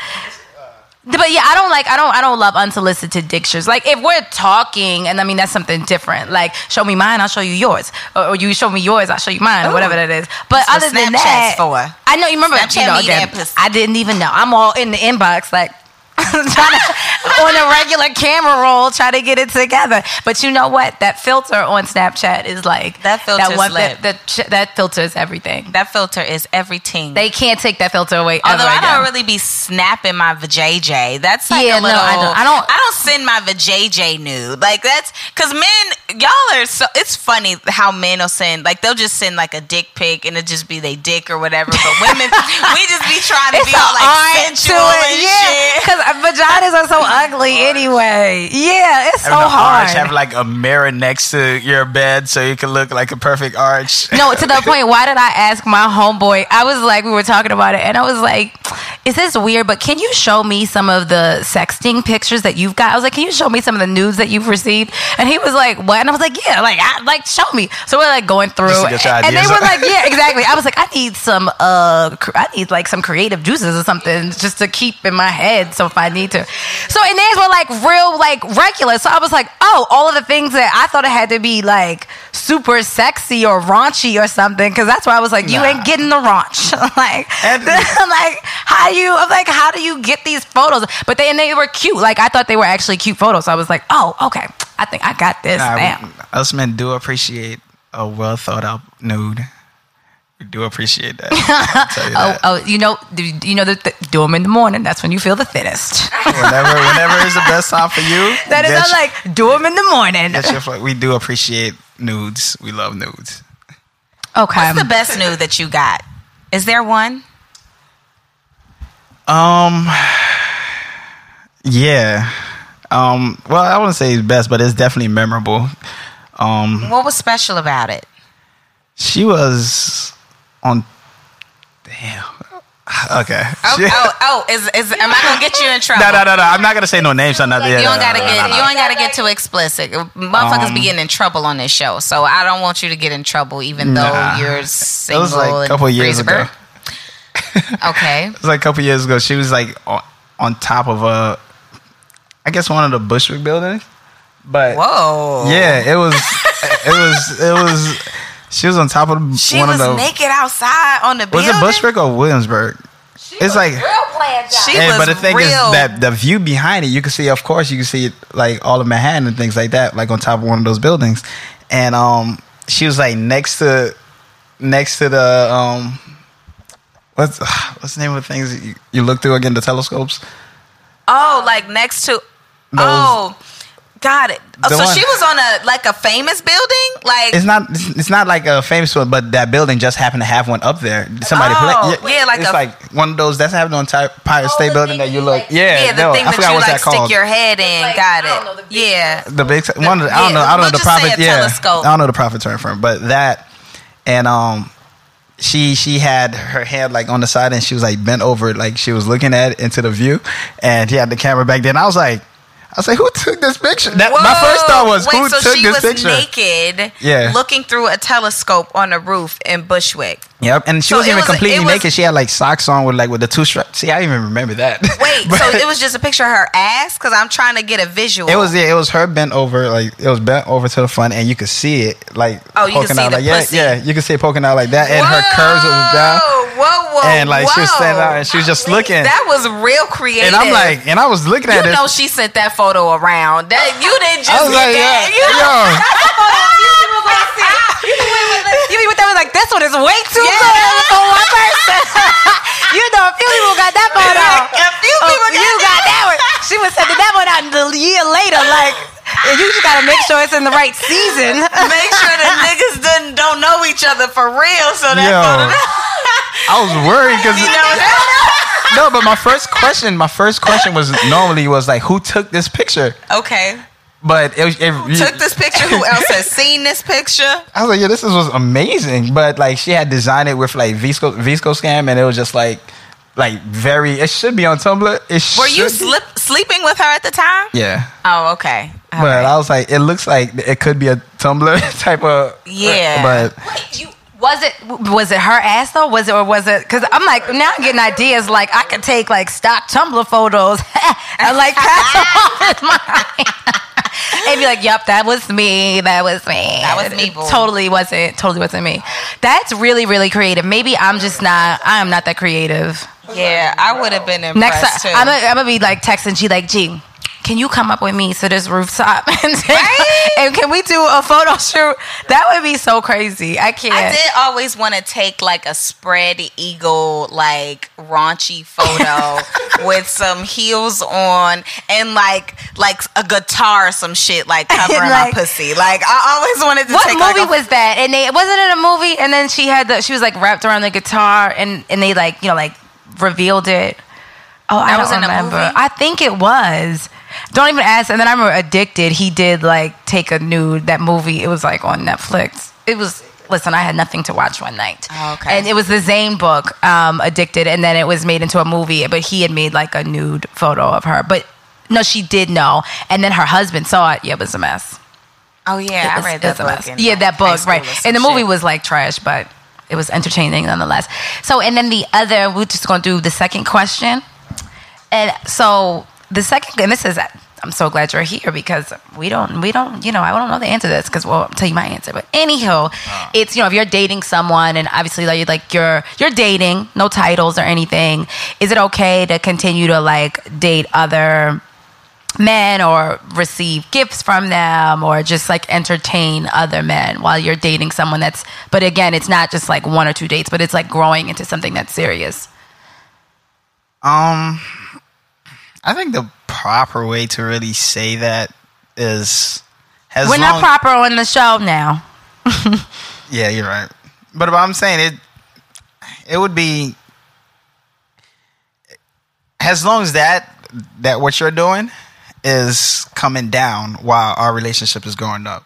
But yeah, I don't like I don't I don't love unsolicited dictures. Like if we're talking, and I mean that's something different. Like show me mine, I'll show you yours, or, or you show me yours, I'll show you mine, or whatever that is. But That's what other than that, for. I know you remember. Snapchat you know, again, that pussy. I didn't even know. I'm all in the inbox like. [laughs] trying to, on a regular camera roll, try to get it together. But you know what? That filter on Snapchat is like That filter's one lit. that that, that filter is everything. that filter is everything. They can't take that filter away. Although I don't really be snapping my vajayjay. That's like Yeah, a no. I don't- I don't- I don't send my vajayjay nude. Like that's because men, y'all are so. It's funny how men will send like they'll just send like a dick pic and it just be they dick or whatever. But women, [laughs] we just be trying to It's be all like sensual and yeah. shit. Because vaginas are so ugly [laughs] anyway. Yeah, it's so an hard. arch, have like a mirror next to your bed so you can look like a perfect arch. no, to the [laughs] point. Why did I ask my homeboy? I was like, we were talking about it, and I was like, "Is this weird?" But can you show me some of the sexting pictures that you've got? I was like, "Can you show me some of the nudes that you've received?" And he was like, "What?" And I was like, "Yeah, like, I, like, show me." So we're like going through, Just to get your and they were like, [laughs] "Yeah, exactly." I was like, "I need some, uh, I need like some creative juices or something just to keep in my head, so if I need to." So and theirs were like real, like regular. So I was like, "Oh, all of the things that I thought it had to be like super sexy or raunchy or something," because that's why I was like, "You Nah. ain't getting the raunch." [laughs] like, And- [laughs] like how you? I'm like, how do you get these photos? But they and they were cute. Like I thought they were actually cute photos. So I was like, "Oh, okay, I think I got this Nah, now." us men do appreciate a well thought out nude. We do appreciate that. [laughs] I'll tell you Oh, that. oh, you know, do you know that th- do them in the morning. That's when you feel the thinnest. Whenever, whenever is the best time for you. [laughs] That is get I'm like do them in the morning. your- get your fl- we do appreciate nudes. We love nudes. Okay. What's the best nude that you got? Is there one? Um, yeah. Um, well, I wouldn't say it's best, but it's definitely memorable. Um, What was special about it? she was on. Damn, Okay. Oh, [laughs] oh, oh, is, is am I gonna get you in trouble? No, no, no, no. I'm not gonna say no names or nothing. You don't gotta no, get no, you ain't gotta get too explicit. Motherfuckers be Um, getting in trouble on this show, so I don't want you to get in trouble, even though Nah. you're It single. was like a couple years ago. Okay, [laughs] It was like a couple years ago. She was like on, on top of a, I guess one of the Bushwick buildings. But whoa, yeah, it was, [laughs] it was, it was. She was on top of She one was of the. naked outside on the was building. it Bushwick or Williamsburg? it's like. real She Hey, was but the thing real. is that the view behind it, you can see, of course, you can see like all of Manhattan and things like that, like on top of one of those buildings. And um, she was like next to, next to the um, what's [sighs] what's the name of the things that you, you look through again? The telescopes. oh, like next to. Those- oh, got it. Oh, The so one- she was on a like a famous building, like It's not. It's, it's not like a famous one, but that building just happened to have one up there. Somebody Oh, play. yeah, like it's a- like one of those that's happened on Ty- Empire State the Building that you you, look. like- yeah, yeah, the no, thing I that you like that called. stick your head in. like, got I don't know, it. the big- yeah. the big one. of the- I don't Yeah, know. I don't we'll know the just profit. Yeah, telescope. I don't know the profit term for it, but that and um, she she had her head like on the side and she was like bent over, like she was looking at into the view, and he had the camera back then. I was like, I was like, who took this picture? That, my first thought was, Wait, who so took she this was picture? naked, Yeah. looking through a telescope on a roof in Bushwick. Yep, and she So wasn't even was- completely was- naked. She had like socks on with like with the two straps. See, I even remember that. [laughs] Wait, But so it was just a picture of her ass? Because I'm trying to get a visual. It was yeah, it was her bent over, like it was bent over to the front, and you could see it like Oh, poking out like yeah, pussy. yeah, you could see it poking out like that, and her curves was down, Whoa, whoa, and like she was standing out, and she was just looking, That was real creative. and I'm like, and I was looking at this, You know, she sent that photo around. That you didn't just I was like, that. yeah, You yo, You know, that was like, this one is way too Yeah. good for one person. [laughs] you know, a few people got that photo. [laughs] A few Oh, people you got that one. She was sending that one out a year later. Like, you just gotta make sure it's in the right season. make sure the [laughs] niggas didn't don't know each other for real. So that Yo. photo. I was worried because [laughs] no, but my first question, my first question was normally was like, who took this picture? okay. But it, it, Took this picture. Who else has [laughs] seen this picture? I was like, yeah, this is, was amazing. But like, she had designed it with like VSCO VSCO scam, and it was just like, like very. It should be on Tumblr. It Were you slip, sleeping with her at the time? Yeah, Oh, okay. All but right. I was like, it looks like it could be a Tumblr [laughs] type of. Yeah. but You, was it was it her ass though? Was it or was it? Because I'm like now I'm getting ideas. Like I could take like stock Tumblr photos [laughs] and like pass them [laughs] my. and be like, "Yep, that was me. That was me. That was me, boo." Totally wasn't. Totally wasn't me. That's really really creative. Maybe I'm just not. I am not that creative. yeah, I would have been impressed Next too. time, I'm gonna, be like texting G like G. Can you come up with me to this rooftop [laughs] and, take, Right? And can we do a photo [laughs] shoot? That would be so crazy. I can't. I did always want to take like a spread eagle, like raunchy photo [laughs] with some heels on and like like a guitar or some shit like [laughs] covering Like- my pussy. Like I always wanted to What take movie like a, was that? And they wasn't it a movie? And then she had the she was like wrapped around the guitar, and and they like you know like revealed it. Oh, I don't was in a remember. movie? I think it was. Don't even ask. And then I remember Addicted. He did like take a nude. That movie. It was like on Netflix. It was. Listen, I had nothing to watch one night. Oh, okay. And it was the Zane book, um, Addicted, and then it was made into a movie. But he had made like a nude photo of her. But no, she did know. And then her husband saw it. Yeah, it was a mess. Oh yeah, It I read that a book. mess. in, Yeah, like, that book, right. And the movie shit. was like trash, but it was entertaining nonetheless. So, and then the other, we're just gonna do the second question. And so the second, and this is, I'm so glad you're here because we don't, we don't, you know, I don't know the answer to this because well, I'll tell you my answer. But anyhow, it's you know, if you're dating someone and obviously like, like you're you're dating, no titles or anything, is it okay to continue to like date other men or receive gifts from them or just like entertain other men while you're dating someone that's but again it's not just like one or two dates but it's like growing into something that's serious Um, I think the proper way to really say that is we're long, not proper on the show now [laughs] Yeah, you're right. But, but I'm saying it. It would be as long as that that what you're doing is coming down while our relationship is going up.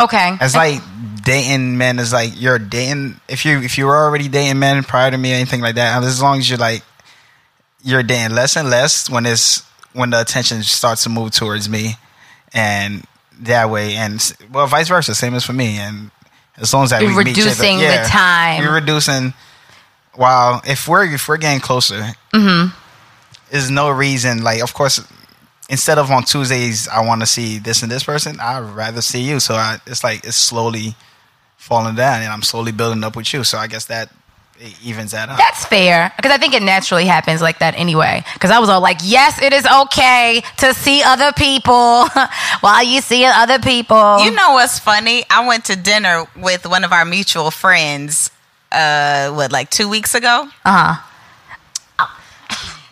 okay It's like dating men is like you're dating if you if you were already dating men prior to me or anything like that. As long as you're like you're dating less and less when it's when the attention starts to move towards me, and that way, and well, vice versa, same as for me. And as long as that you're we reducing meet yeah, the time, you're reducing. While if we're if we're getting closer, mm-hmm. there's no reason. Like, of course, instead of on Tuesdays, I want to see this and this person. I'd rather see you. So I, it's like it's slowly falling down, and I'm slowly building up with you. So I guess that evens that out. That's fair because I think it naturally happens like that anyway. Because I was all like, "Yes, it is okay to see other people [laughs] while you see other people." You know what's funny? I went to dinner with one of our mutual friends. Uh, what like two weeks ago? Uh huh.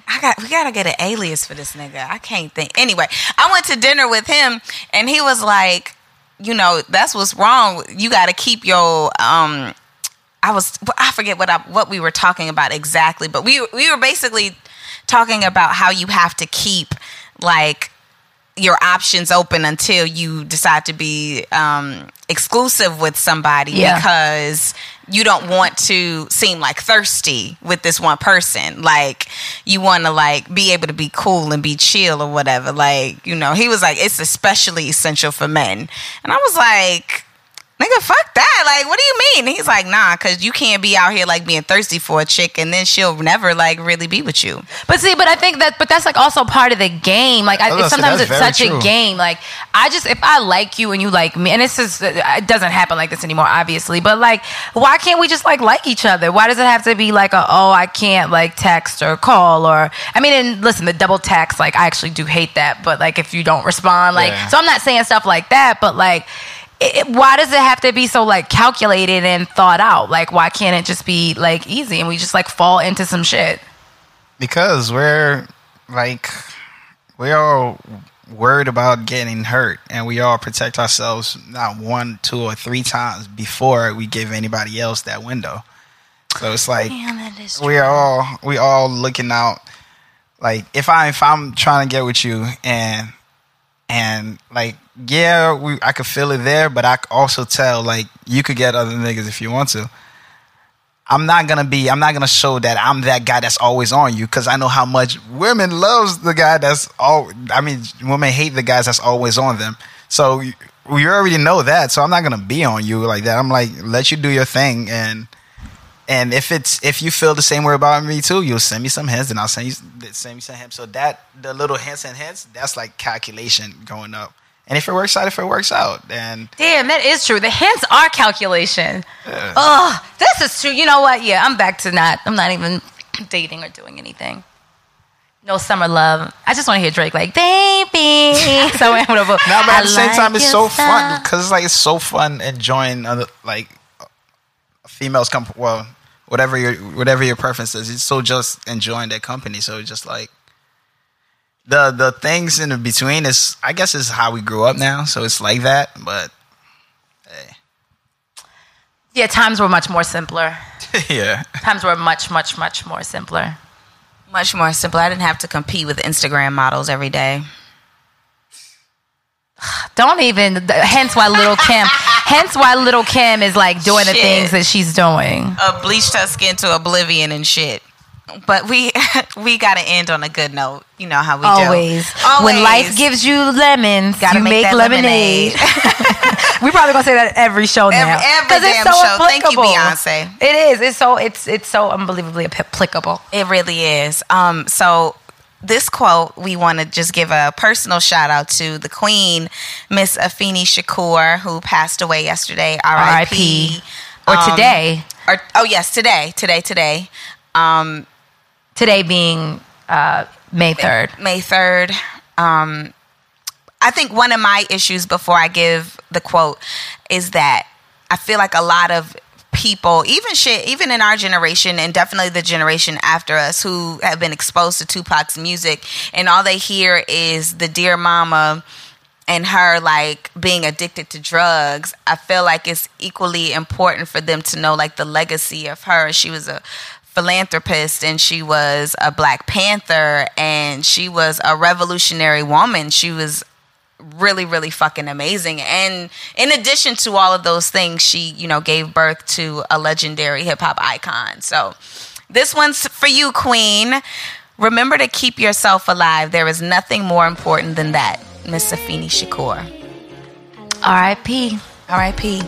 I got we gotta get an alias for this nigga. I can't think. Anyway, I went to dinner with him and he was like, you know, that's what's wrong. You gotta keep your um I was I forget what I, what we were talking about exactly, but we we were basically talking about how you have to keep like your options open until you decide to be um, exclusive with somebody yeah. because you don't want to seem like thirsty with this one person. Like you want to like be able to be cool and be chill or whatever. Like you know, he was like, it's especially essential for men, and I was like nigga, fuck that. Like, what do you mean? he's like, nah, because you can't be out here like being thirsty for a chick and then she'll never like really be with you. But see, but I think that, but that's like also part of the game. Like, I, sometimes it's such true. a game. Like, I just, if I like you and you like me, and it's just, it doesn't happen like this anymore, obviously, but like, why can't we just like like each other? Why does it have to be like a, oh, I can't like text or call or, I mean, and listen, the double text, like, I actually do hate that, but like, if you don't respond, like, yeah. so I'm not saying stuff like that, but like, it, why does it have to be so like calculated and thought out? Like, why can't it just be like easy and we just like fall into some shit? Because we're like, we're all worried about getting hurt and we all protect ourselves not one, two, or three times before we give anybody else that window. So it's like we are all we all looking out. Like if I if I'm trying to get with you and and like yeah, we I could feel it there, but I also tell like you could get other niggas if you want to. I'm not gonna be. I'm not gonna show that I'm that guy that's always on you because I know how much women loves the guy that's all. I mean, women hate the guys that's always on them. So we already know that. So I'm not gonna be on you like that. I'm like, let you do your thing, and and if it's if you feel the same way about me too, you'll send me some hints, and I'll send you send me some hints. So that the little hints and hints, that's like calculation going up. And if it works out, if it works out, then damn, that is true. The hints are calculation. Yeah. Oh, this is true. You know what? Yeah, I'm back to not. I'm not even [clears throat] dating or doing anything. No summer love. I just want to hear Drake like, baby. so [laughs] I'm gonna. No, but at the same like time, it's so fun because it's like it's so fun enjoying other like females come. Well, whatever your whatever your preference is, it's so just enjoying that company. So it's just like the the things in between is I guess is how we grew up now, so it's like that. But hey, yeah, times were much more simpler. [laughs] yeah, times were much much much more simpler. Much more simple. I didn't have to compete with Instagram models every day. Don't even. Hence why Lil' Kim. hence why Lil' Kim is like doing shit. the things that she's doing. Uh, bleached her skin to oblivion and shit but we [laughs] we got to end on a good note. You know how we always. do. Always. When life gives you lemons, gotta you make, make lemonade. lemonade. [laughs] we probably gonna say that every show now because it's so show. applicable. Thank you, Beyonce. It is. It's so it's it's so unbelievably applicable. It really is. Um. So this quote, we want to just give a personal shout out to the Queen, Miss Afeni Shakur, who passed away yesterday. R.I.P. Or um, today. Or oh yes, today, today, today. Um, Today being uh, May 3rd. May 3rd. Um, I think one of my issues before I give the quote is that I feel like a lot of people, even shit, even in our generation and definitely the generation after us who have been exposed to Tupac's music and all they hear is the dear mama and her like being addicted to drugs, I feel like it's equally important for them to know like the legacy of her. She was a philanthropist and she was a Black Panther and she was a revolutionary woman. She was really really fucking amazing. And in addition to all of those things she you know gave birth to a legendary hip-hop icon. So this one's for you queen. Remember to keep yourself alive. There is nothing more important than that miss Afeni Shakur. R.I.P. R.I.P.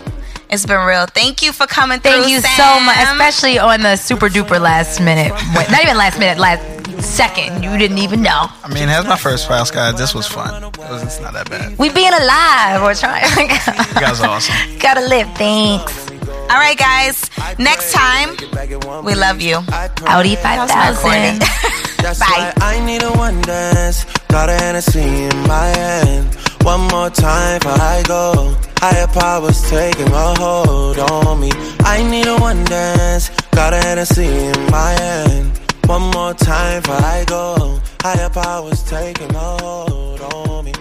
It's been real. Thank you for coming Thank through. you Sam. so much, especially on the super duper last minute. Not even last minute, last second. You didn't even know. I mean, as my first fast guy, this was fun. It was, it's not that bad. We being alive. We're trying. [laughs] You guys are awesome. Gotta live. Thanks. All right, guys. Next time, we love you. Audi 5000. That's Bye. why I need a one dance. Got a Hennessy in my hand. One more time before I go. Higher powers taking a hold on me. I need a one dance. Got a Hennessy in my hand. One more time before I go. Higher powers taking a hold on me.